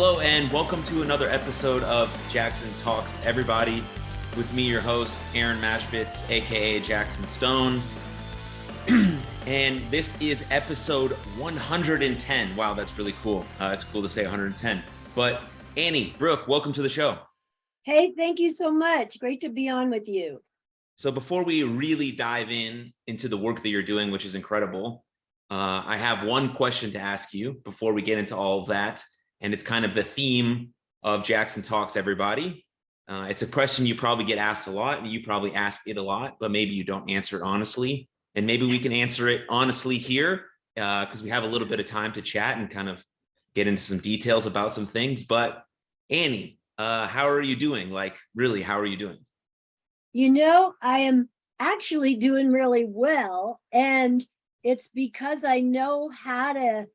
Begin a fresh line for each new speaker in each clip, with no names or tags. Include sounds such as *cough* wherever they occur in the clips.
Hello, and welcome to another episode of Jackson Talks Everybody. With me, your host, Aaron Mashbitz, aka Jackson Stone. *clears throat* and this is episode 110. Wow, that's really cool. Uh, it's cool to say 110. But Annie, Brook, welcome to the show.
Hey, thank you so much. Great to be on with you.
So before we really dive in into the work that you're doing, which is incredible, uh, I have one question to ask you before we get into all of that, and it's kind of the theme of Jackson Talks. Everybody, uh, it's a question you probably get asked a lot, and you probably ask it a lot, but maybe you don't answer it honestly, and maybe we can answer it honestly here because uh, we have a little bit of time to chat and kind of get into some details about some things. But Annie, uh, how are you doing? Like, really, how are you doing?
You know, I am actually doing really well. And it's because I know how to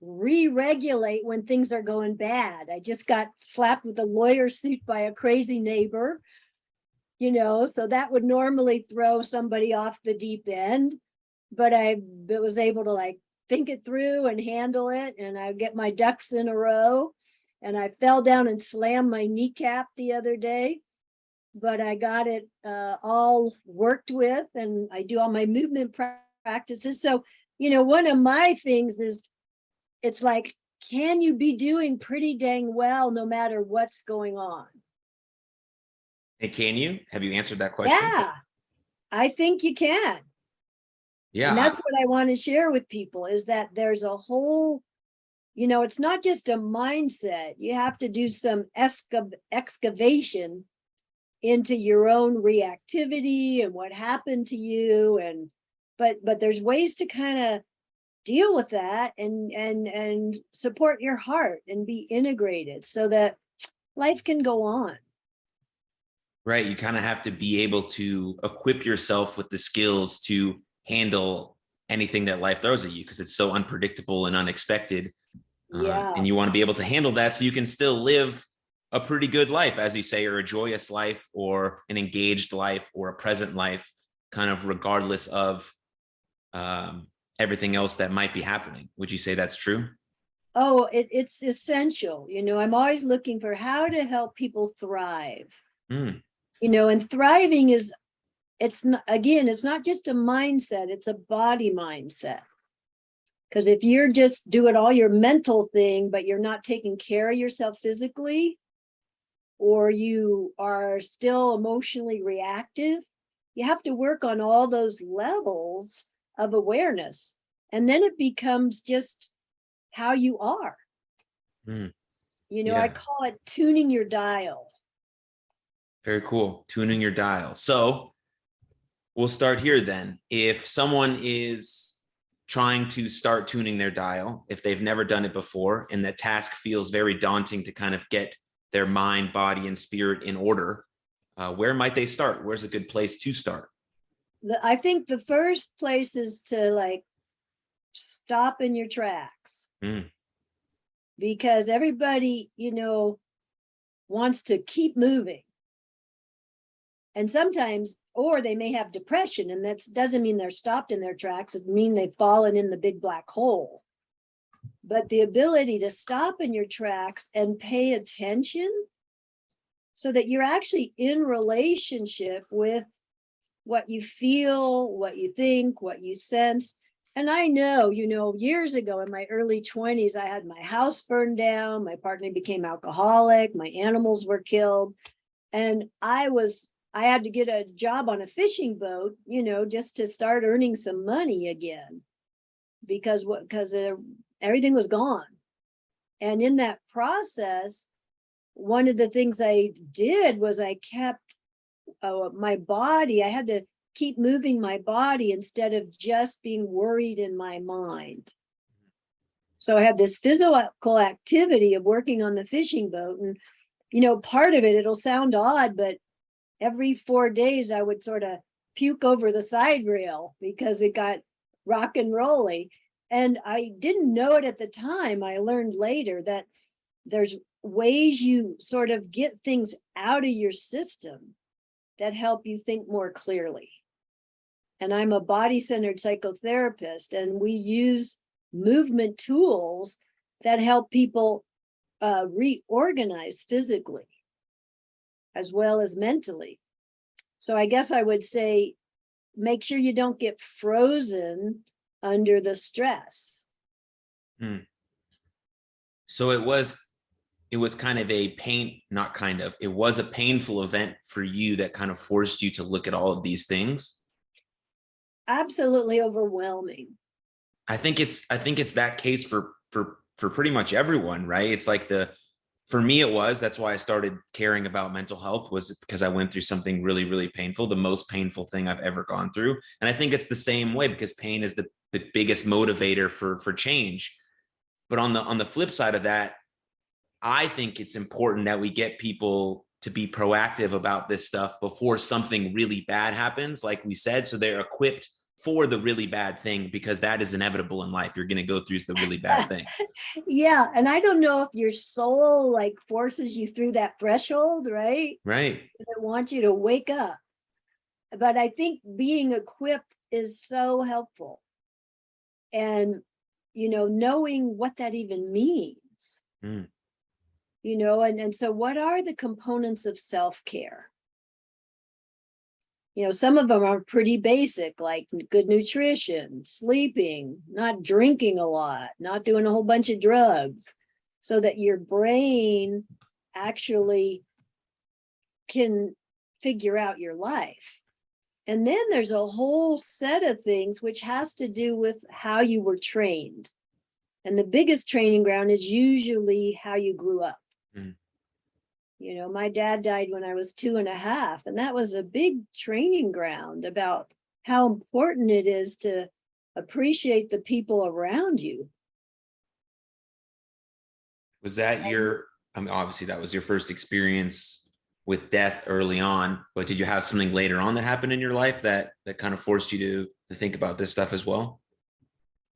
re-regulate when things are going bad. I just got slapped with a lawyer suit by a crazy neighbor, you know, so that would normally throw somebody off the deep end. But I was able to like think it through and handle it, and I get my ducks in a row. And I fell down and slammed my kneecap the other day but I got it uh, all worked with and I do all my movement practices. So, you know, one of my things is it's like, can you be doing pretty dang well no matter what's going on?
And can you? Have you answered that question?
Yeah, I think you can.
Yeah.
And that's what I want to share with people is that there's a whole, you know, it's not just a mindset. You have to do some excav- excavation into your own reactivity and what happened to you and but but there's ways to kind of deal with that and and and support your heart and be integrated so that life can go on
right you kind of have to be able to equip yourself with the skills to handle anything that life throws at you because it's so unpredictable and unexpected
yeah.
Uh, and you want to be able to handle that so you can still live a pretty good life, as you say, or a joyous life, or an engaged life, or a present life, kind of regardless of um, everything else that might be happening. Would you say that's true?
Oh, it, it's essential. You know, I'm always looking for how to help people thrive.
Mm.
You know, and thriving is, it's not, again, it's not just a mindset, it's a body mindset. Because if you're just doing all your mental thing, but you're not taking care of yourself physically, or you are still emotionally reactive, you have to work on all those levels of awareness. And then it becomes just how you are.
Mm.
You know,
Yeah.
I call it tuning your dial.
Very cool. Tuning your dial. So we'll start here then. If someone is trying to start tuning their dial, if they've never done it before, and the task feels very daunting to kind of get their mind, body, and spirit in order, uh, where might they start? Where's a good place to start?
The, I think the first place is to like stop in your tracks
Mm.
because everybody, you know, wants to keep moving. And sometimes, or they may have depression, and that doesn't mean they're stopped in their tracks. It mean they've fallen in the big black hole. But the ability to stop in your tracks and pay attention so that you're actually in relationship with what you feel, what you think, what you sense. And I know, you know, years ago in my early 20s, I had my house burned down, my partner became alcoholic, my animals were killed. And I was, I had to get a job on a fishing boat, you know, just to start earning some money again. Because what, because everything was gone. And in that process, one of the things I did was I kept uh, my body, I had to keep moving my body instead of just being worried in my mind. So I had this physical activity of working on the fishing boat. And, you know, part of it, it'll sound odd, but every four days I would sort of puke over the side rail because it got rock and rolly. And I didn't know it at the time. I learned later that there's ways you sort of get things out of your system that help you think more clearly. And I'm a body centered psychotherapist, and we use movement tools that help people uh, reorganize physically as well as mentally. So I guess I would say, make sure you don't get frozen under the stress.
So it was, it was kind of a pain, not kind of, it was a painful event for you that kind of forced you to look at all of these things.
Absolutely overwhelming.
I think it's I think it's that case for for for pretty much everyone, right? It's like the for me it was that's why I started caring about mental health was because I went through something really really painful, the most painful thing I've ever gone through. And I think it's the same way because pain is the the biggest motivator for for change. But on the on the flip side of that, I think it's important that we get people to be proactive about this stuff before something really bad happens like we said so they're equipped for the really bad thing because that is inevitable in life. You're going to go through the really bad thing. *laughs*
Yeah, and I don't know if your soul like forces you through that threshold, right?
Right.
It wants you to wake up. But I think being equipped is so helpful. And, you know, knowing what that even means.
Mm.
You know, and, and so what are the components of self-care? You know, some of them are pretty basic, like good nutrition, sleeping, not drinking a lot, not doing a whole bunch of drugs, so that your brain actually can figure out your life. And then there's a whole set of things which has to do with how you were trained. And the biggest training ground is usually how you grew up. You know, my dad died when I was two and a half, and that was a big training ground about how important it is to appreciate the people around you.
Was that
And-
your, I mean, obviously that was your first experience with death early on, but did you have something later on that happened in your life that, that kind of forced you to, to think about this stuff as well?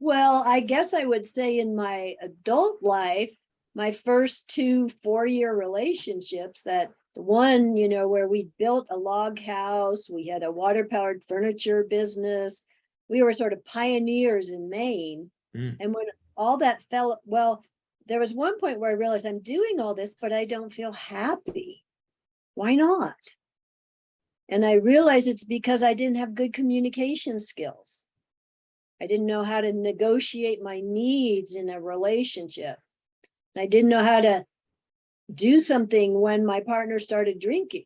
Well, I guess I would say in my adult life, my first two four-year relationships that the one, you know, where we built a log house, we had a water-powered furniture business. We were sort of pioneers in Maine.
Mm.
And when all that fell, well, there was one point where I realized I'm doing all this, but I don't feel happy. Why not? And I realized it's because I didn't have good communication skills. I didn't know how to negotiate my needs in a relationship. I didn't know how to do something when my partner started drinking.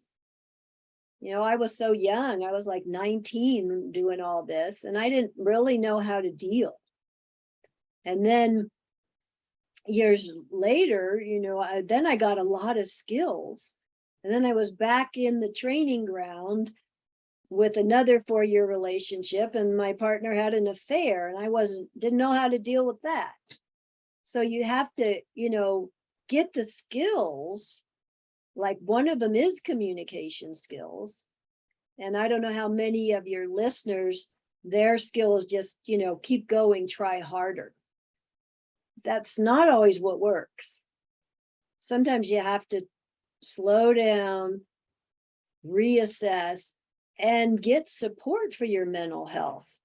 You know, I was so young. I was like 19 doing all this, and I didn't really know how to deal. And then years later, you know, I, then I got a lot of skills. And then I was back in the training ground with another four-year relationship and my partner had an affair and I wasn't, didn't know how to deal with that. So you have to, you know, get the skills. Like one of them is communication skills. And I don't know how many of your listeners, their skills just, you know, keep going, try harder. That's not always what works. Sometimes you have to slow down, reassess, and get support for your mental health.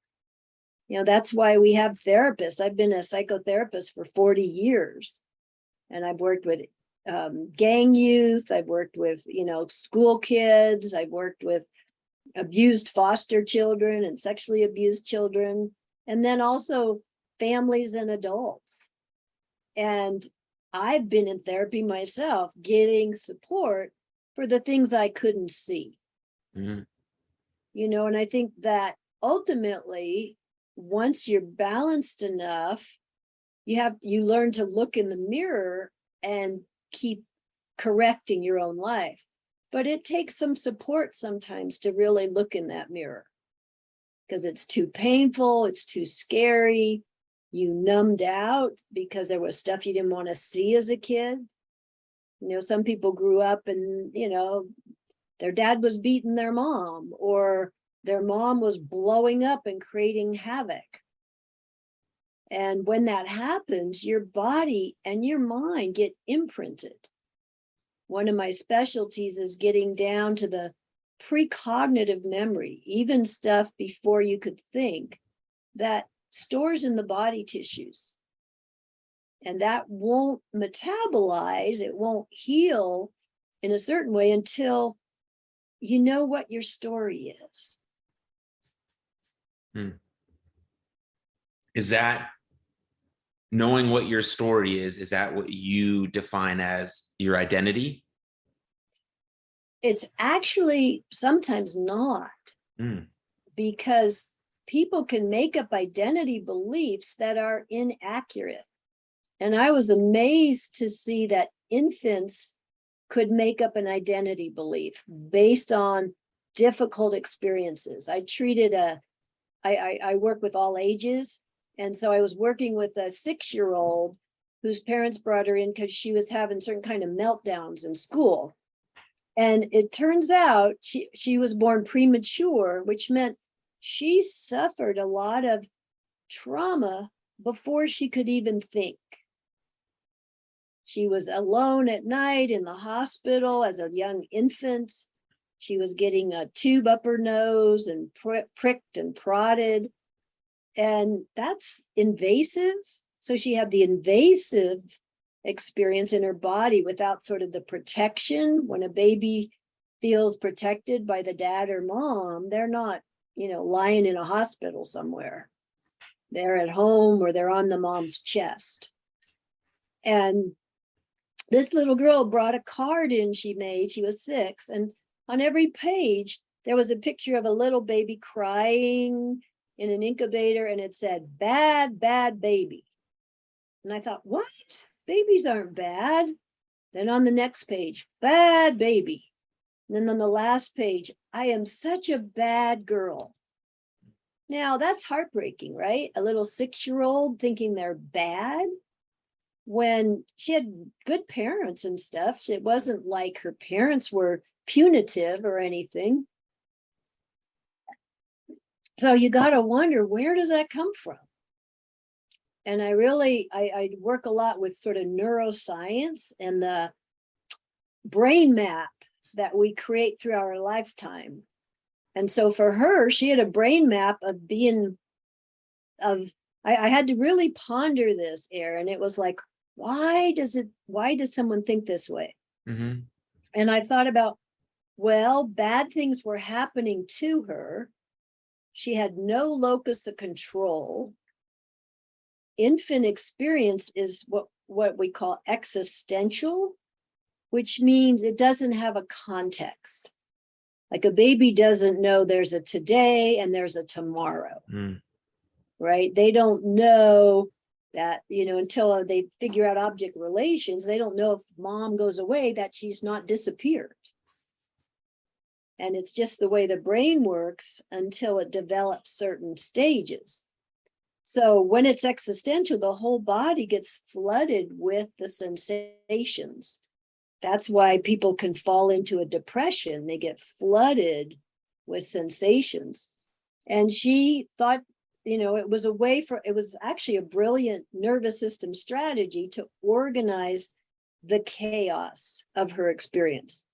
You know, that's why we have therapists. I've been a psychotherapist for 40 years. And I've worked with um, gang youth, I've worked with, you know, school kids, I've worked with abused foster children and sexually abused children, and then also families and adults. And I've been in therapy myself, getting support for the things I couldn't see
Mhm.
you know and i think that ultimately once you're balanced enough you have you learn to look in the mirror and keep correcting your own life. But it takes some support sometimes to really look in that mirror. Because it's too painful it's too scary you numbed out because there was stuff you didn't want to see as a kid. You know some people grew up and you know their dad was beating their mom or their mom was blowing up and creating havoc. And when that happens, your body and your mind get imprinted. One of my specialties is getting down to the precognitive memory, even stuff before you could think, that stores in the body tissues. And that won't metabolize, it won't heal in a certain way until you know what your story is.
Is that knowing what your story is? Is that what you define as your identity?
It's actually sometimes not.
Mm.
because people can make up identity beliefs that are inaccurate. And I was amazed to see that infants could make up an identity belief based on difficult experiences. I treated a, I, I, I work with all ages. And so I was working with a six-year-old whose parents brought her in because she was having certain kind of meltdowns in school. And it turns out she, she was born premature, which meant she suffered a lot of trauma before she could even think. She was alone at night in the hospital as a young infant. She was getting a tube up her nose and pri- pricked and prodded. And that's invasive. So she had the invasive experience in her body without sort of the protection. When a baby feels protected by the dad or mom, they're not, you know, lying in a hospital somewhere. They're at home or they're on the mom's chest. And this little girl brought a card in she made. She was six. And on every page, there was a picture of a little baby crying in an incubator and it said, bad, bad baby. And I thought, what? Babies aren't bad. Then on the next page, bad baby. And then on the last page, I am such a bad girl. Now that's heartbreaking, right? A little six year old thinking they're bad when she had good parents and stuff. It wasn't like her parents were punitive or anything. So you got to wonder where does that come from? And I really, I, I work a lot with sort of neuroscience and the brain map that we create through our lifetime. And so for her, she had a brain map of being, of, I, I had to really ponder this, Aaron. It was like, why does it, why does someone think this way?
Mhm.
And I thought about, well, bad things were happening to her. She had no locus of control. Infant experience is what, what we call existential, which means it doesn't have a context. Like a baby doesn't know there's a today and there's a tomorrow,
Mm.
right? They don't know that, you know, until they figure out object relations, they don't know if mom goes away, that she's not disappeared. And it's just the way the brain works until it develops certain stages. So when it's existential, the whole body gets flooded with the sensations. That's why people can fall into a depression. They get flooded with sensations. And she thought, you know, it was a way for, it was actually a brilliant nervous system strategy to organize the chaos of her experience.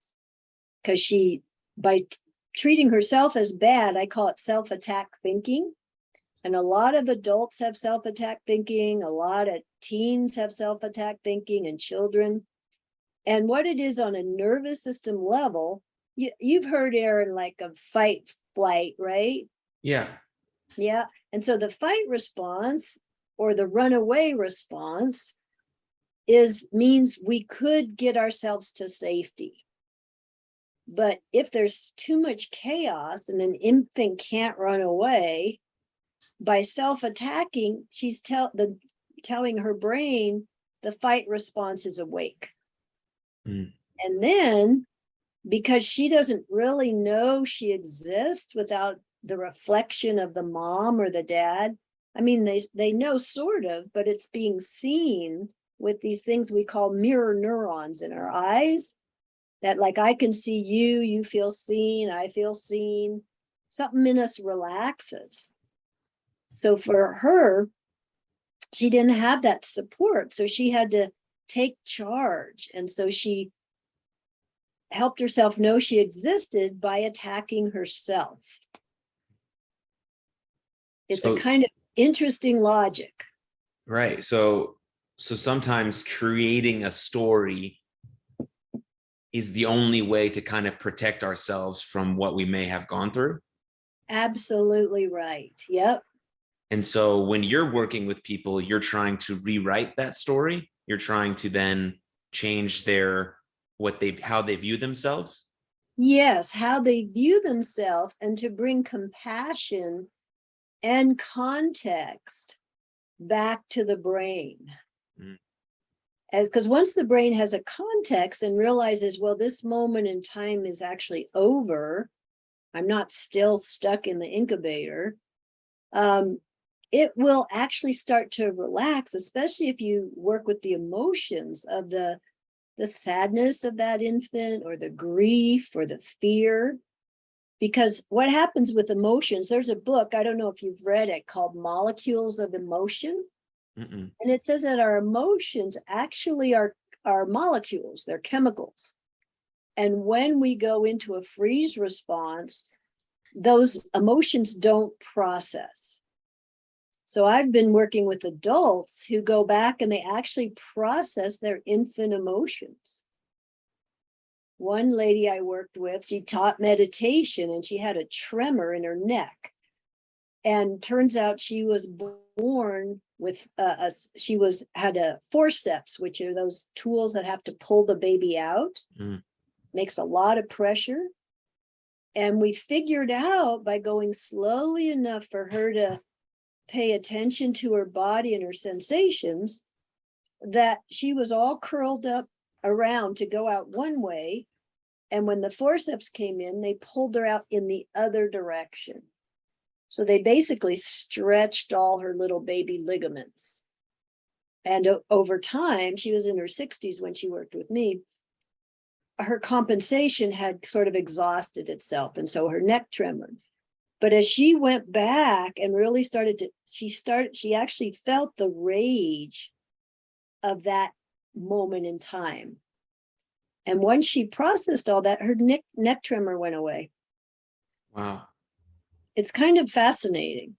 Because she, by t- treating herself as bad, I call it self attack thinking. And a lot of adults have self attack thinking, a lot of teens have self attack thinking, and children. And what it is on a nervous system level, you, you've heard, Aaron, like a fight, flight, right?
Yeah.
Yeah. And so the fight response or the runaway response is means we could get ourselves to safety. But if there's too much chaos and an infant can't run away, by self-attacking, she's tell the telling her brain the fight response is awake.
Mm.
And then because she doesn't really know she exists without the reflection of the mom or the dad. I mean, they they know sort of, but it's being seen with these things we call mirror neurons in our eyes. That like I can see you, you feel seen, I feel seen. Something in us relaxes. So for her, she didn't have that support, so she had to take charge, and so she helped herself know she existed by attacking herself. It's
So-
a kind of interesting logic.
Right. So So sometimes creating a story is the only way to kind of protect ourselves from what we may have gone through.
Absolutely right. Yep.
And so when you're working with people, you're trying to rewrite that story. You're trying to then change their what they how they view themselves.
Yes, how they view themselves and to bring compassion and context back to the brain.
Mm.
As because once the brain has a context and realizes, well, this moment in time is actually over, I'm not still stuck in the incubator. Um, it will actually start to relax, especially if you work with the emotions of the the sadness of that infant or the grief or the fear. Because what happens with emotions, there's a book, I don't know if you've read it called Molecules of Emotion.
Mm-mm.
And it says that our emotions actually are, are molecules, they're chemicals. And when we go into a freeze response, those emotions don't process. So I've been working with adults who go back and they actually process their infant emotions. One lady I worked with, she taught meditation and she had a tremor in her neck. And turns out she was born with a she was had a forceps, which are those tools that have to pull the baby out.
Mm.
Makes a lot of pressure. And we figured out by going slowly enough for her to pay attention to her body and her sensations that she was all curled up around to go out one way. And when the forceps came in, they pulled her out in the other direction. So they basically stretched all her little baby ligaments. And over time, she was in her 60s when she worked with me. Her compensation had sort of exhausted itself. And so her neck tremored. But as she went back and really started to, she started, she actually felt the rage of that moment in time. And once she processed all that, her neck, neck tremor went away.
Wow.
It's kind of fascinating.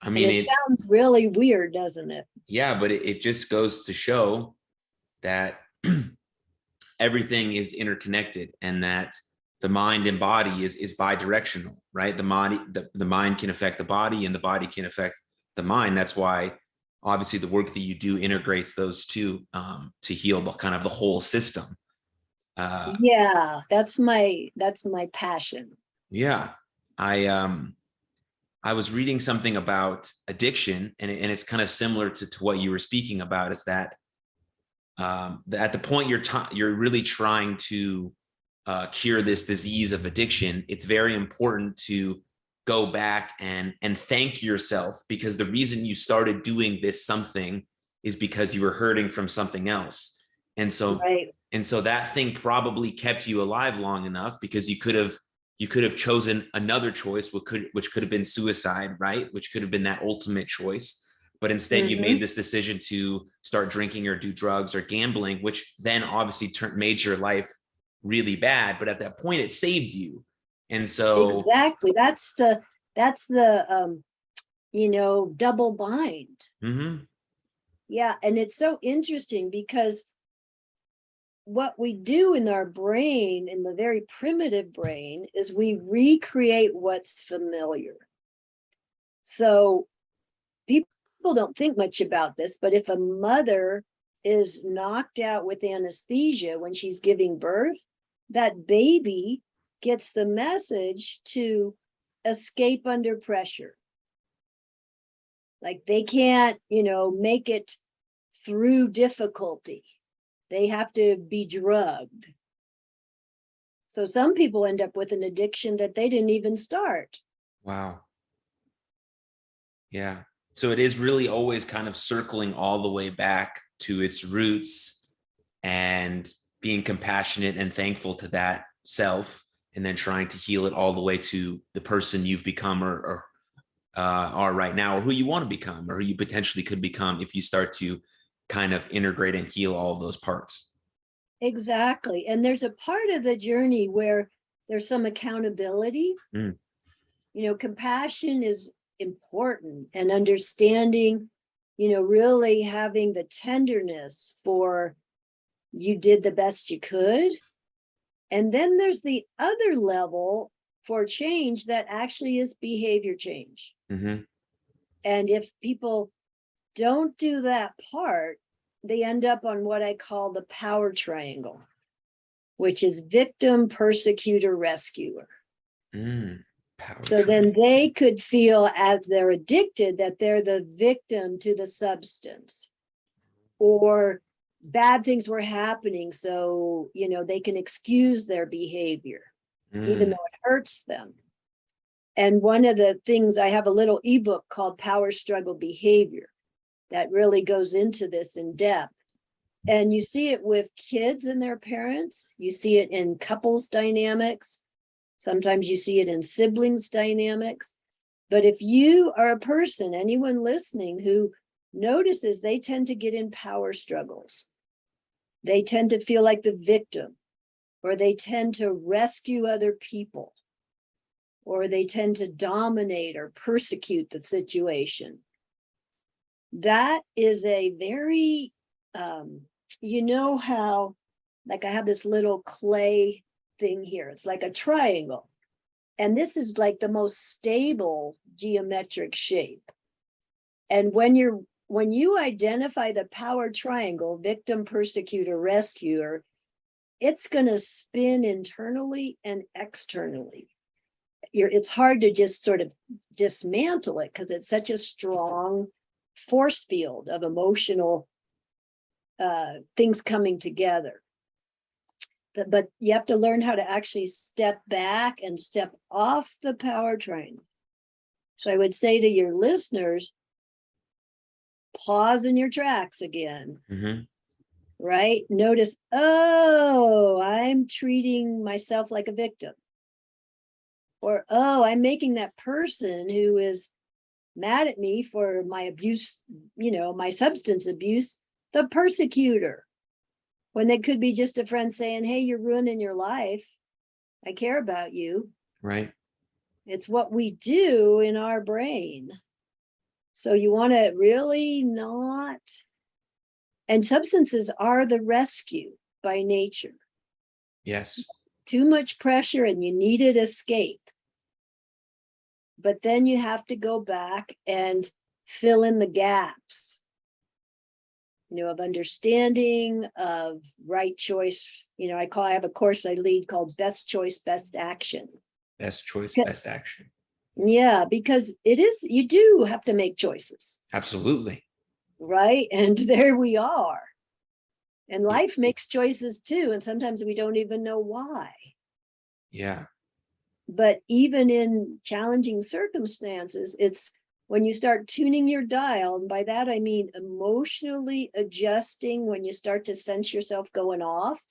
I mean,
it
it,
sounds really weird, doesn't it?
yeah, but it, it just goes to show that *clears throat* everything is interconnected and that the mind and body is is bi-directional, right? The body, the, the mind can affect the body and the body can affect the mind. That's why obviously the work that you do integrates those two um, to heal the kind of the whole system. Uh,
Yeah, that's my, that's my passion.
Yeah, I um, I was reading something about addiction, and it- and it's kind of similar to to what you were speaking about. Is that um, that at the point you're t- you're really trying to uh, cure this disease of addiction, it's very important to go back and and thank yourself because the reason you started doing this something is because you were hurting from something else, and so
Right.
and so that thing probably kept you alive long enough because you could have you could have chosen another choice which could which could have been suicide right? Which could have been that ultimate choice. But instead you
Mhm.
made this decision to start drinking or do drugs or gambling which then obviously turned made your life really bad. But at that point it saved you and so
Exactly. That's the, that's the, um, you know, double bind.
Mhm.
Yeah, and it's so interesting because what we do in our brain, in the very primitive brain, is we recreate what's familiar. So people don't think much about this, but if a mother is knocked out with anesthesia when she's giving birth, that baby gets the message to escape under pressure. Like they can't, you know, make it through difficulty. They have to be drugged. So some people end up with an addiction that they didn't even start.
wow yeah so it is really always kind of circling all the way back to its roots and being compassionate and thankful to that self and then trying to heal it all the way to the person you've become or, or uh, are right now or who you want to become or who you potentially could become if you start to kind of integrate and heal all of those parts
Exactly. And there's a part of the journey where there's some accountability.
Mm.
You know, compassion is important and understanding you know, really having the tenderness for you did the best you could. And then there's the other level for change that actually is behavior change.
Mhm.
And if people don't do that part, they end up on what I call the power triangle, which is victim, persecutor, rescuer.
Mm.
So then they could feel as they're addicted that they're the victim to the substance. Or bad things were happening, so, you know, they can excuse their behavior even
Mm.
though it hurts them. And one of the things, I have a little ebook called Power Struggle Behavior that really goes into this in depth. And you see it with kids and their parents, you see it in couples dynamics. Sometimes you see it in siblings dynamics. But if you are a person, anyone listening who notices they tend to get in power struggles, they tend to feel like the victim or they tend to rescue other people, or they tend to dominate or persecute the situation. That is a very, um, you know how, like I have this little clay thing here, it's like a triangle. And this is like the most stable geometric shape. And when you're when you identify the power triangle, victim, persecutor, rescuer, it's going to spin internally and externally. You're, it's hard to just sort of dismantle it because it's such a strong force field of emotional uh, things coming together. But, but you have to learn how to actually step back and step off the power train. So I would say to your listeners, pause in your tracks again
Mhm.
right? Notice, oh, I'm treating myself like a victim. Or, oh, I'm making that person who is mad at me for my abuse, you know, my substance abuse, the persecutor. When they could be just a friend saying, hey, you're ruining your life. I care about you.
Right.
It's what we do in our brain. So you want to really not. And substances are the rescue by nature.
Yes.
Too much pressure and you needed escape. But then you have to go back and fill in the gaps. You know, of understanding, of right choice. You know, I call, I have a course I lead called Best Choice, Best Action.
Best choice, best action.
Yeah, because it is, you do have to make choices,
Absolutely.
right? *laughs* And there we are. And life makes choices too, and sometimes we don't even know why.
Yeah.
But even in challenging circumstances, it's when you start tuning your dial, and by that I mean emotionally adjusting when you start to sense yourself going off,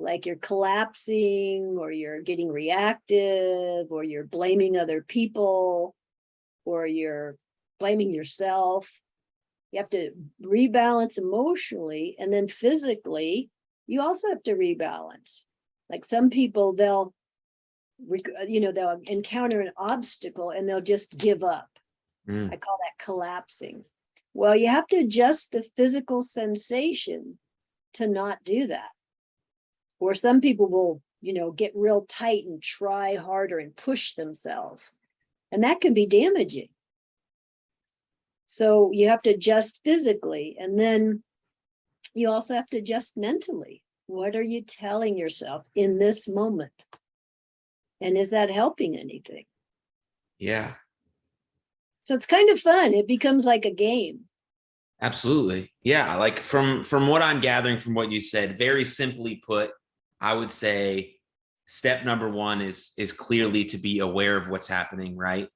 like you're collapsing, or you're getting reactive, or you're blaming other people, or you're blaming yourself. You have to rebalance emotionally, and then physically, you also have to rebalance. Like some people, they'll you know, they'll encounter an obstacle and they'll just give up.
Mm.
I call that collapsing. Well, you have to adjust the physical sensation to not do that. Or some people will, you know, get real tight and try harder and push themselves. And that can be damaging. So you have to adjust physically and then you also have to adjust mentally. What are you telling yourself in this moment? And is that helping anything?
Yeah.
So it's kind of fun. It becomes like a game.
Absolutely. Yeah. Like from from what I'm gathering from what you said, very simply put, I would say step number one is is clearly to be aware of what's happening, right?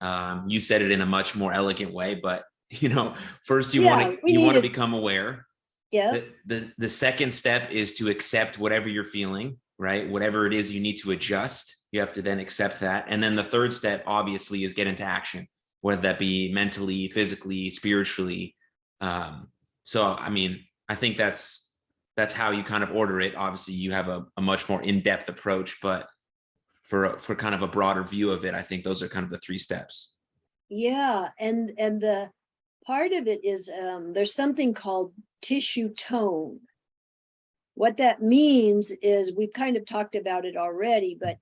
Um, you said it in a much more elegant way, but *laughs* you know, first you want to you want to
to-
become aware.
Yeah.
The, the the second step is to accept whatever you're feeling, right? Whatever it is you need to adjust, you have to then accept that. And then the third step, obviously, is get into action, whether that be mentally, physically, spiritually. Um, so I mean, I think that's that's how you kind of order it. Obviously, you have a, a much more in-depth approach, but for for kind of a broader view of it, I think those are kind of the three steps.
Yeah. And and the part of it is um, there's something called tissue tone. What that means is we've kind of talked about it already, but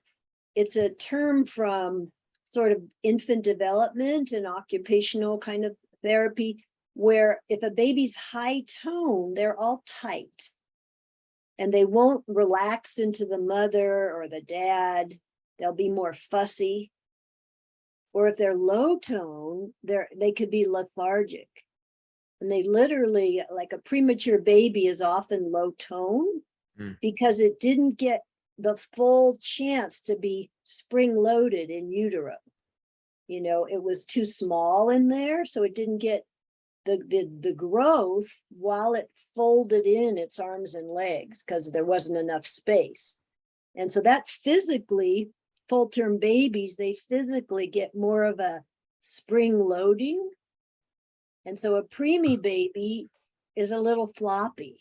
it's a term from sort of infant development and occupational kind of therapy, where if a baby's high tone, they're all tight. And they won't relax into the mother or the dad. They'll be more fussy. Or if they're low tone, they're they could be lethargic. And they literally, like a premature baby is often low tone
Hmm.
because it didn't get the full chance to be spring loaded in utero. You know, it was too small in there, so it didn't get the the the growth while it folded in its arms and legs because there wasn't enough space. And so that physically, full term babies, they physically get more of a spring loading. And so a preemie hmm. baby is a little floppy.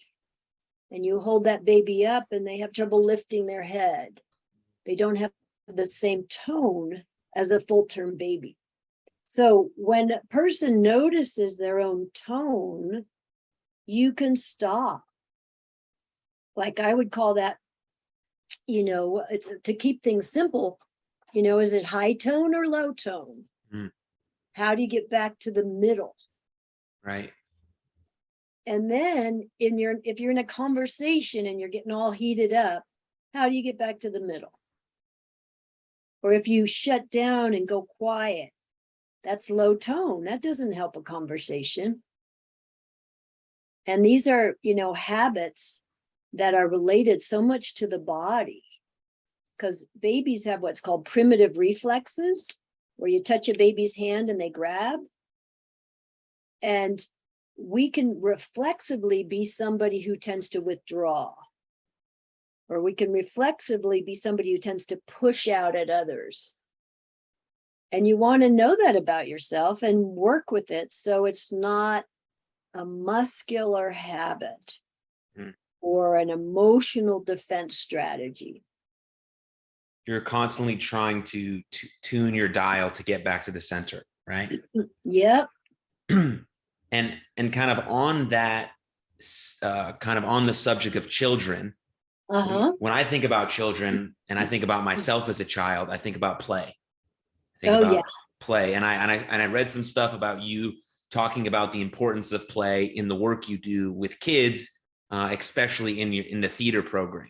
And you hold that baby up and they have trouble lifting their head. They don't have the same tone as a full term baby. So when a person notices their own tone, you can stop. Like I would call that, you know, it's to keep things simple, you know, is it high tone or low tone?
Hmm.
How do you get back to the middle?
Right.
And then in your, if you're in a conversation and you're getting all heated up, how do you get back to the middle? Or if you shut down and go quiet, that's low tone. That doesn't help a conversation. And these are, you know, habits that are related so much to the body. Because babies have what's called primitive reflexes, where you touch a baby's hand and they grab. And we can reflexively be somebody who tends to withdraw. Or we can reflexively be somebody who tends to push out at others. And you want to know that about yourself and work with it so it's not a muscular habit
Hmm.
or an emotional defense strategy.
You're constantly trying to, to tune your dial to get back to the center, right? *clears throat*
Yep. *clears throat*
and and kind of on that uh, kind of on the subject of children
Uh-huh.
when i think about children and i think about myself as a child i think about play
Oh,
about
yeah.
play and i and i and i read some stuff about you talking about the importance of play in the work you do with kids uh, especially in your in the theater program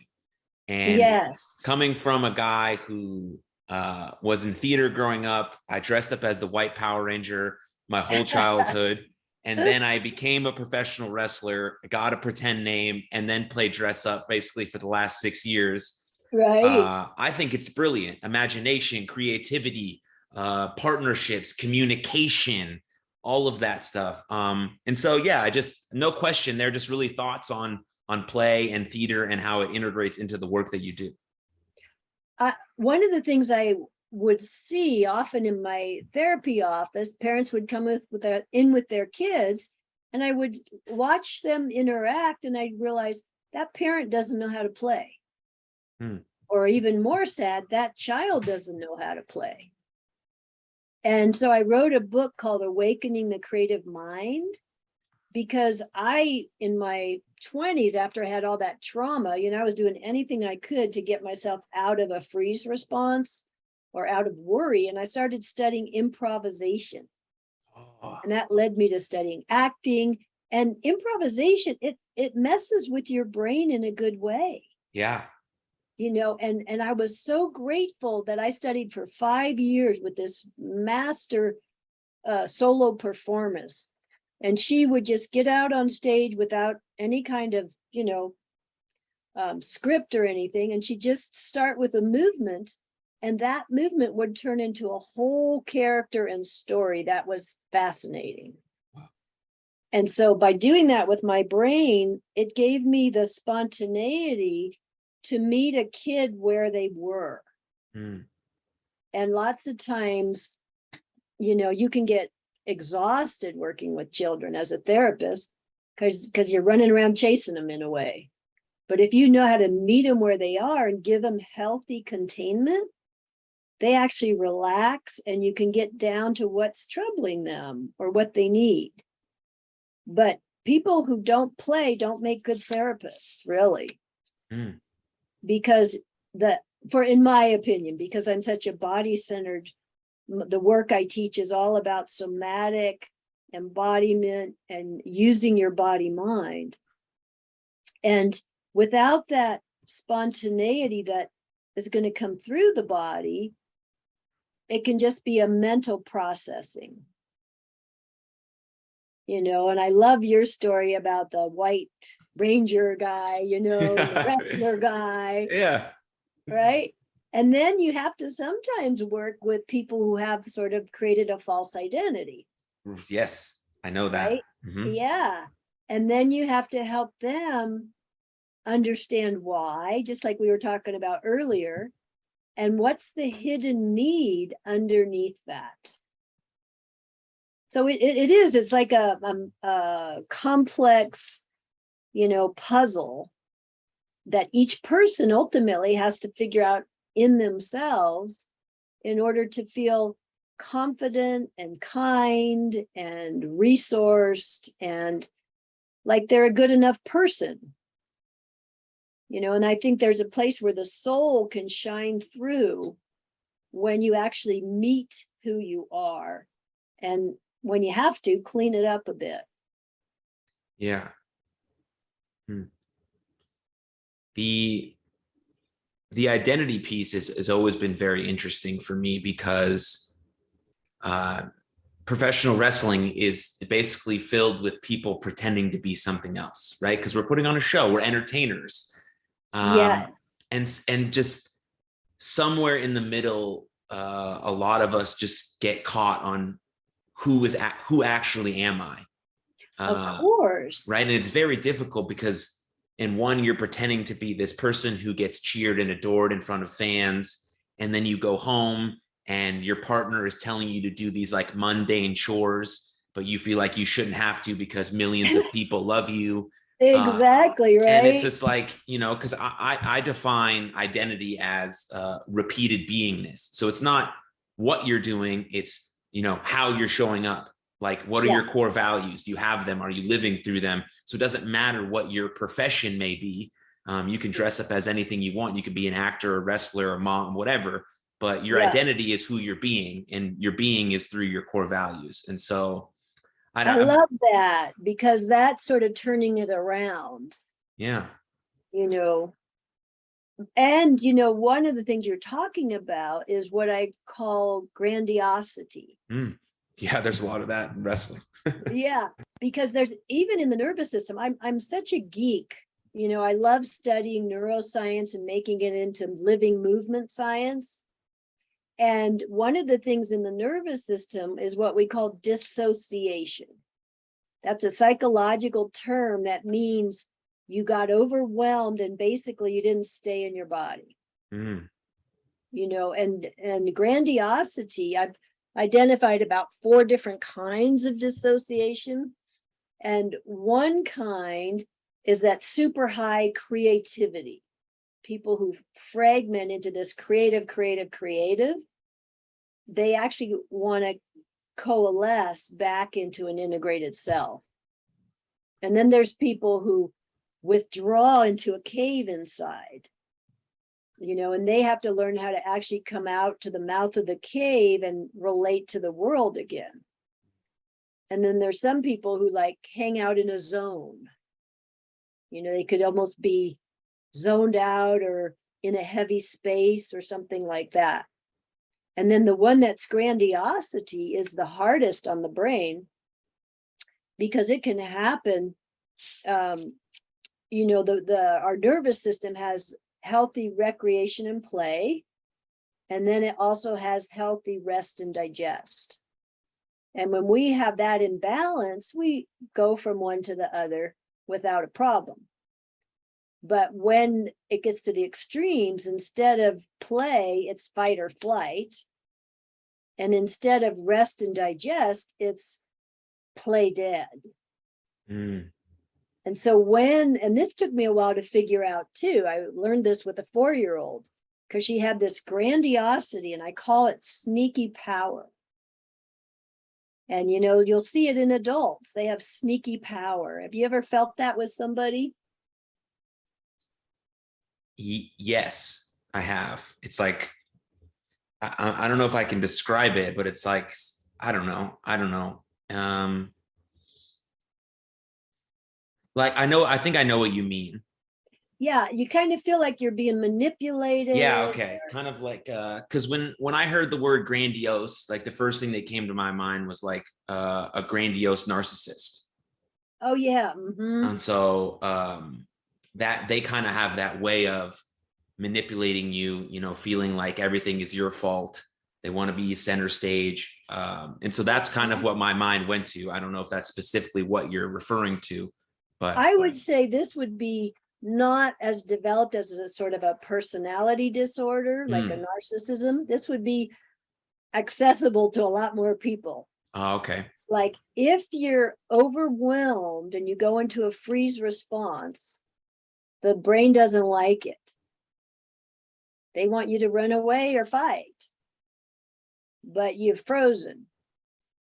and
Yes.
coming from a guy who uh, was in theater growing up, I dressed up as the White Power Ranger my whole childhood. and then I became a professional wrestler, got a pretend name, and then played dress up basically for the last six years.
Right.
Uh, I think it's brilliant. Imagination, creativity, uh, partnerships, communication, all of that stuff. Um, and so, yeah, I just no question. They're just really thoughts on on play and theater and how it integrates into the work that you do.
uh, one of the things I would see often in my therapy office, parents would come with, with their, in with their kids, and I would watch them interact, and I'd realize that parent doesn't know how to play.
Hmm.
Or even more sad, that child doesn't know how to play. And so I wrote a book called Awakening the Creative Mind because I, in my 20s, after I had all that trauma, you know, I was doing anything I could to get myself out of a freeze response or out of worry. And I started studying improvisation.
Oh,
And that led me to studying acting and improvisation. It it messes with your brain in a good way
yeah.
You know and and i was so grateful that i studied for five years with this master uh, solo performance and she would just get out on stage without any kind of you know um, script or anything and she'd just start with a movement and that movement would turn into a whole character and story that was fascinating
Wow.
and so by doing that with my brain it gave me the spontaneity to meet a kid where they were.
Hmm.
And lots of times, you know, you can get exhausted working with children as a therapist because because you're running around chasing them in a way. But if you know how to meet them where they are and give them healthy containment, they actually relax and you can get down to what's troubling them or what they need. But people who don't play don't make good therapists, really.
Mm.
Because the, for, in my opinion, because I'm such a body centered, the work I teach is all about somatic embodiment and using your body mind. And without that spontaneity that is going to come through the body, it can just be a mental processing. You know, and I love your story about the white ranger guy, you *laughs* know, the wrestler guy,
Yeah.
right? And then you have to sometimes work with people who have sort of created a false identity,
Yes, I know that.
right?
Mhm.
Yeah. And then you have to help them understand why, just like we were talking about earlier. And what's the hidden need underneath that? So it, it, is, it's like a, um, a complex, you know, puzzle that each person ultimately has to figure out in themselves in order to feel confident and kind and resourced and like they're a good enough person. You know, and I think there's a place where the soul can shine through when you actually meet who you are. And when you have to, clean it up a bit.
Yeah. Hmm. The the identity piece is, has always been very interesting for me because uh, professional wrestling is basically filled with people pretending to be something else, right? Because we're putting on a show, we're entertainers, um,
yes.
and and just somewhere in the middle, uh, a lot of us just get caught on who is who actually am I?
Of
Uh,
course.
right? And it's very difficult because in one, you're pretending to be this person who gets cheered and adored in front of fans, and then you go home and your partner is telling you to do these like mundane chores, but you feel like you shouldn't have to because millions of *laughs* people love you.
Exactly, right?
And it's just like, you know, because I, I I define identity as uh, repeated beingness. So it's not what you're doing, it's you know how you're showing up. Like, what are
Yeah.
your core values? Do you have them? Are you living through them? So it doesn't matter what your profession may be. Um, you can dress up as anything you want. You could be an actor, a wrestler, a mom, whatever. But your
Yeah.
identity is who you're being, and your being is through your core values. And so, I,
I love that because that's sort of turning it around.
yeah,
you know. And, you know, one of the things you're talking about is what I call grandiosity. Mm.
yeah. There's a lot of that in wrestling. *laughs*
Yeah, because there's even in the nervous system, I'm I'm such a geek. You know, I love studying neuroscience and making it into living movement science. And one of the things in the nervous system is what we call dissociation. That's a psychological term that means you got overwhelmed and basically you didn't stay in your body.
Mm,
you know and and grandiosity i've identified about four different kinds of dissociation. And one kind is that super high creativity. People who fragment into this creative creative creative they actually want to coalesce back into an integrated self. And then there's people who withdraw into a cave inside you know, and they have to learn how to actually come out to the mouth of the cave and relate to the world again. And then there's some people who like hang out in a zone. You know, they could almost be zoned out or in a heavy space or something like that. And then the one that's grandiosity is the hardest on the brain because it can happen. Um, you know, the the our nervous system has healthy recreation and play. And then it also has healthy rest and digest. And when we have that in balance, we go from one to the other without a problem. But when it gets to the extremes, instead of play, it's fight or flight. And instead of rest and digest, it's play dead.
mm,
And so when, and this took me a while to figure out too, I learned this with a four-year-old because she had this grandiosity and I call it sneaky power. And you know, you'll see it in adults. They have sneaky power. Have you ever felt that with somebody?
Yes, I have. It's like I, I I don't know if I can describe it, but it's like I don't know. I don't know. Um, like I know. I think I know what you mean.
Yeah, you kind of feel like you're being manipulated.
Yeah. Okay. Kind of like uh, because when when I heard the word grandiose, like the first thing that came to my mind was like uh, a grandiose narcissist.
Oh, yeah. mhm.
and so um that they kind of have that way of manipulating you you know feeling like everything is your fault they want to be center stage um and so that's kind of what my mind went to i don't know if that's specifically what you're referring to but
I would say this would be not as developed as a sort of a personality disorder, like a hmm. narcissism. This would be accessible to a lot more people.
oh, okay
It's like if you're overwhelmed and you go into a freeze response, the brain doesn't like it. They want you to run away or fight, but you've frozen.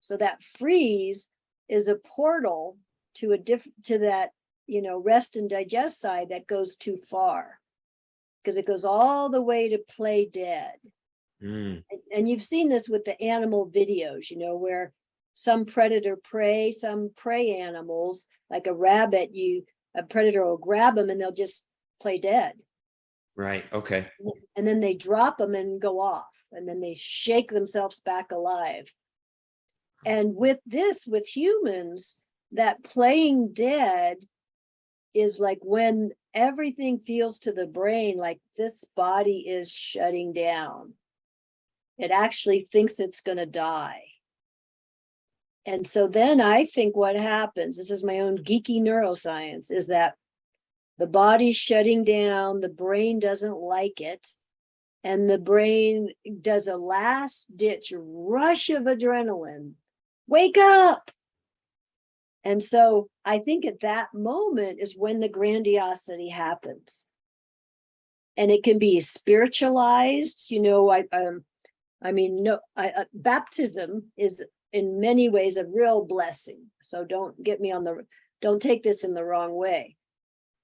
So that freeze is a portal to a diff to that, you know, rest and digest side that goes too far. Because it goes all the way to play dead
Mm,
and- and you've seen this with the animal videos, you know, where some predator prey, some prey animals, like a rabbit, you a predator will grab them and they'll just play dead.
right okay
And then they drop them and go off, and then they shake themselves back alive. And with this, with humans, that playing dead is like when everything feels to the brain like this body is shutting down. It actually thinks it's going to die. And so then I think what happens, this is my own geeky neuroscience, is that the body's shutting down, the brain doesn't like it, and the brain does a last ditch rush of adrenaline. Wake up! And so I think at that moment is when the grandiosity happens. And it can be spiritualized, you know, I um I mean, no, I, uh, baptism is in many ways a real blessing. So don't get me on the, don't take this in the wrong way.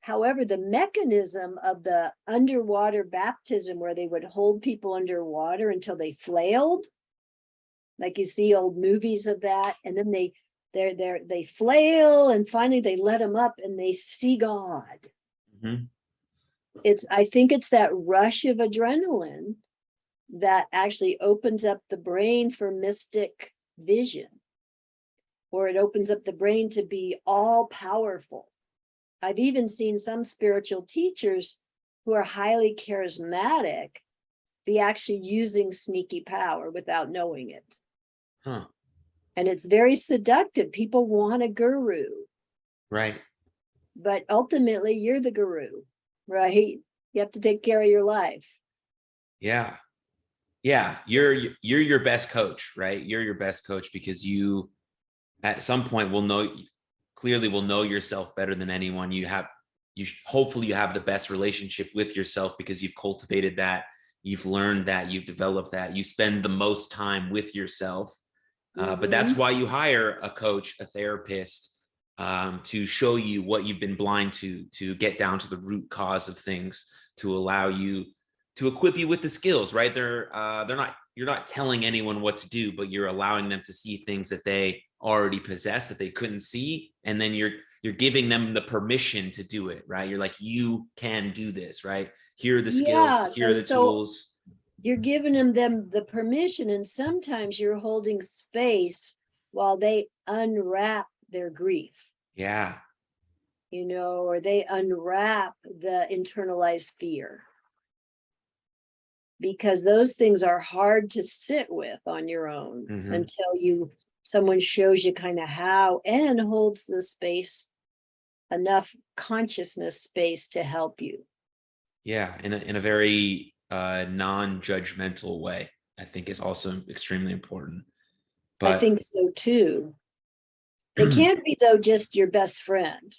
However, the mechanism of the underwater baptism where they would hold people underwater until they flailed, like you see old movies of that, and then they they're they're they flail and finally they let them up and they see God.
Mhm.
It's I think it's that rush of adrenaline that actually opens up the brain for mystic vision or it opens up the brain to be all powerful i've even seen some spiritual teachers who are highly charismatic be actually using sneaky power without knowing it
huh
and it's very seductive. People want a guru.
Right.
But ultimately you're the guru right? You have to take care of your life.
Yeah. Yeah you're you're your best coach right? You're your best coach because you at some point will know clearly will know yourself better than anyone. You have you hopefully you have the best relationship with yourself because you've cultivated that. You've learned that. You've developed that. You spend the most time with yourself uh, but that's why you hire a coach a therapist um, to show you what you've been blind to to get down to the root cause of things to allow you to equip you with the skills right? They're uh, they're not you're not telling anyone what to do but you're allowing them to see things that they already possess that they couldn't see and then you're you're giving them the permission to do it right? You're like you can do this right? Here are the skills
Yeah,
here are the
so-
tools
you're giving them them the permission and sometimes you're holding space while they unwrap their grief.
Yeah.
You know or they unwrap the internalized fear. Because those things are hard to sit with on your own
Mhm.
until you someone shows you kind of how and holds the space enough consciousness space to help you.
Yeah in a, in a very uh non-judgmental way i think is also extremely important but
i think so too they can't be though just your best friend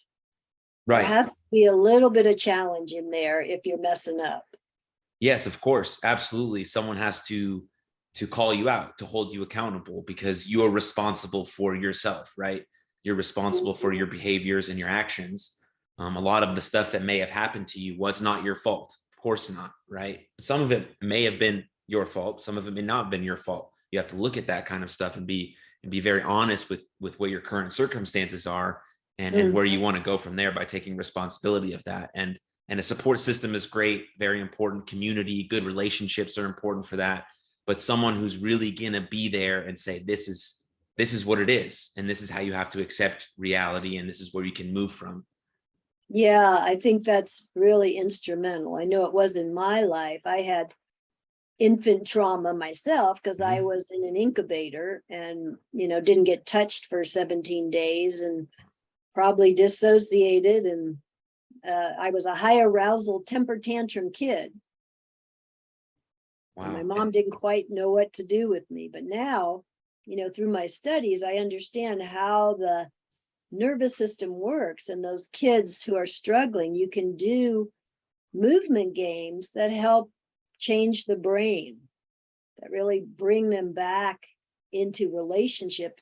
right
There has to be a little bit of challenge in there if you're messing up.
Yes, of course, absolutely. Someone has to to call you out, to hold you accountable because you are responsible for yourself, right? You're responsible for your behaviors and your actions. Um, a lot of the stuff that may have happened to you was not your fault. Of course not, right? Some of it may have been your fault. Some of it may not have been your fault. You have to look at that kind of stuff and be and be very honest with with what your current circumstances are and, and mm. where you want to go from there by taking responsibility of that. And and a support system is great, very important. Community, good relationships are important for that. But someone who's really gonna be there and say, this is this is what it is, and this is how you have to accept reality, and this is where you can move from.
Yeah, I think that's really instrumental. I know it was in my life. I had infant trauma myself because I
Mhm.
was in an incubator and, you know, didn't get touched for 17 days and probably dissociated and uh, I was a high arousal temper tantrum kid.
Wow.
My mom didn't quite know what to do with me, but now, you know, through my studies, I understand how the nervous system works and those kids who are struggling, you can do movement games that help change the brain, that really bring them back into relationship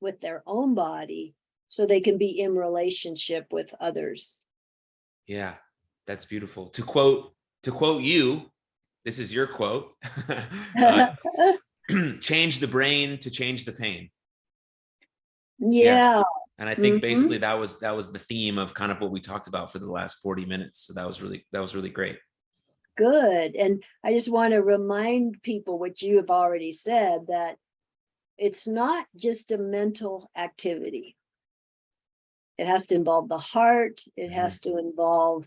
with their own body so they can be in relationship with others.
Yeah, that's beautiful. To quote to quote you, this is your quote. *laughs* uh, *laughs* *clears throat* change the brain to change the pain.
yeah,
And I think
Mhm.
basically that was that was the theme of kind of what we talked about for the last 40 minutes. So that was really that was really great.
good. And I just want to remind people what you have already said that it's not just a mental activity. It has to involve the heart, it
Mhm.
has to involve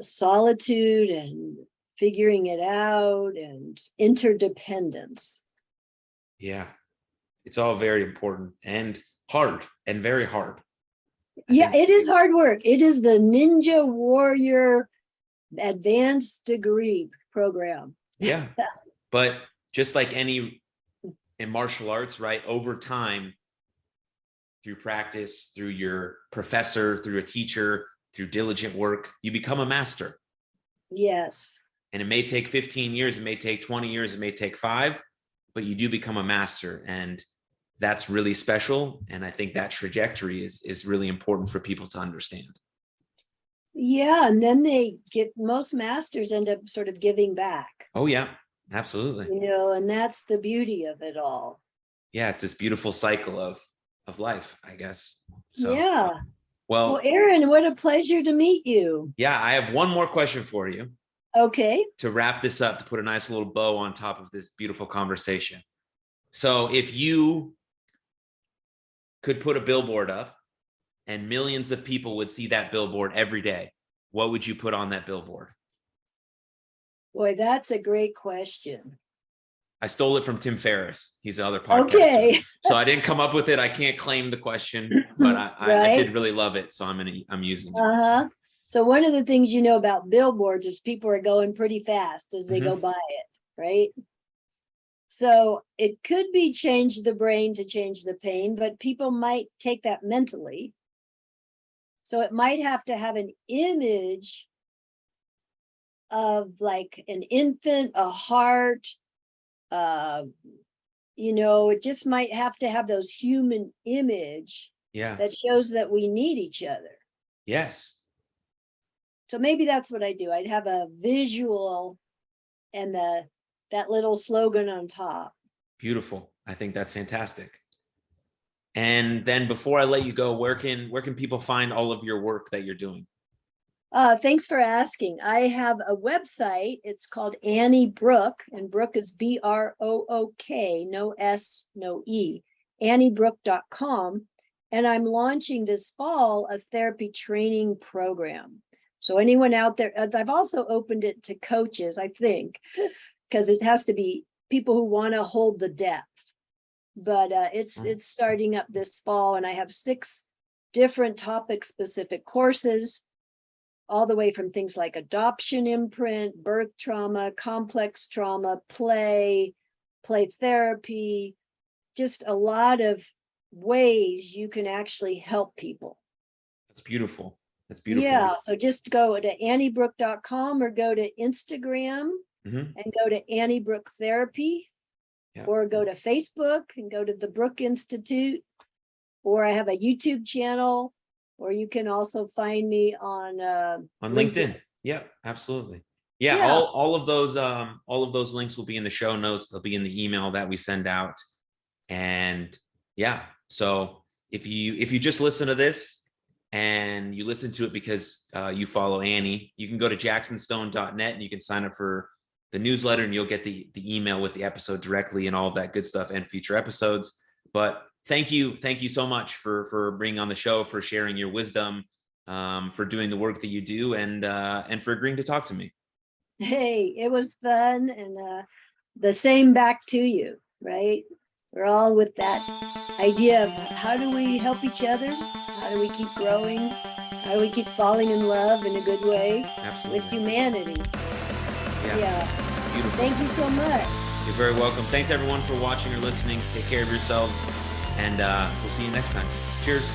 solitude and figuring it out and interdependence.
Yeah. It's all very important and hard and very hard.
Yeah, it is hard work. It is the Ninja Warrior Advanced Degree Program.
Yeah. *laughs* But just like any in martial arts, right? Over time, through practice, through your professor, through a teacher, through diligent work, you become a master.
Yes.
And it may take 15 years, it may take 20 years, it may take five, but you do become a master. And that's really special. And I think that trajectory is is really important for people to understand.
Yeah, and then they get, most masters end up sort of giving back,
Oh yeah, absolutely.
you know, and that's the beauty of it all.
Yeah, it's this beautiful cycle of of life, I guess. So
Yeah.
well,
Well, Aaron, what a pleasure to meet you.
yeah, I have one more question for you
Okay.
to wrap this up to put a nice little bow on top of this beautiful conversation. So if you could put a billboard up and millions of people would see that billboard every day, what would you put on that billboard?
Boy, that's a great question.
I stole it from Tim Ferriss. He's the other podcaster.
Okay.
So I didn't come up with it. I can't claim the question, but I, I, I did really love it. So I'm gonna I'm using it.
Uh-huh. So one of the things you know about billboards is people are going pretty fast as they
Mhm.
go by it, right? So it could be change the brain to change the pain, but people might take that mentally. So it might have to have an image of like an infant, a heart, uh, you know, it just might have to have those human image
Yeah.
that shows that we need each other.
Yes.
So maybe that's what I do. I'd have a visual and the that little slogan on top.
Beautiful. I think that's fantastic. And then before I let you go, where can where can people find all of your work that you're doing?
Uh, thanks for asking. I have a website. It's called Annie Brook, and Brook is B R O O K, no S, no E, anniebrook.com. And I'm launching this fall a therapy training program. So anyone out there, as I've also opened it to coaches, I think, because it has to be people who want to hold the depth. But uh, it's
Mm.
it's starting up this fall, and I have six different topic specific courses all the way from things like adoption imprint, birth trauma, complex trauma, play, play therapy, just a lot of ways you can actually help people.
That's beautiful. That's beautiful.
Yeah, so just go to anniebrook.com or go to Instagram
Mhm.
and go to Annie Brook Therapy.
Yeah.
Or go to Facebook and go to the Brook Institute. Or I have a YouTube channel, or you can also find me on, uh,
on LinkedIn. Yeah, absolutely. Yeah,
Yeah.
all all of those um all of those links will be in the show notes. They'll be in the email that we send out. And yeah, so if you if you just listen to this and you listen to it because uh, you follow Annie, you can go to jacksonstone.net and you can sign up for the newsletter and you'll get the the email with the episode directly and all of that good stuff and future episodes. But thank you, thank you so much for for bringing on the show, for sharing your wisdom, um, for doing the work that you do, and uh, and for agreeing to talk to me.
hey, it was fun and, uh, the same back to you, right? We're all with that idea of how do we help each other? How do we keep growing? How do we keep falling in love in a good way
Absolutely.
with humanity?
Yeah,
Yeah,
beautiful.
thank you so much.
You're very welcome. Thanks everyone for watching or listening. Take care of yourselves, and uh, we'll see you next time. Cheers.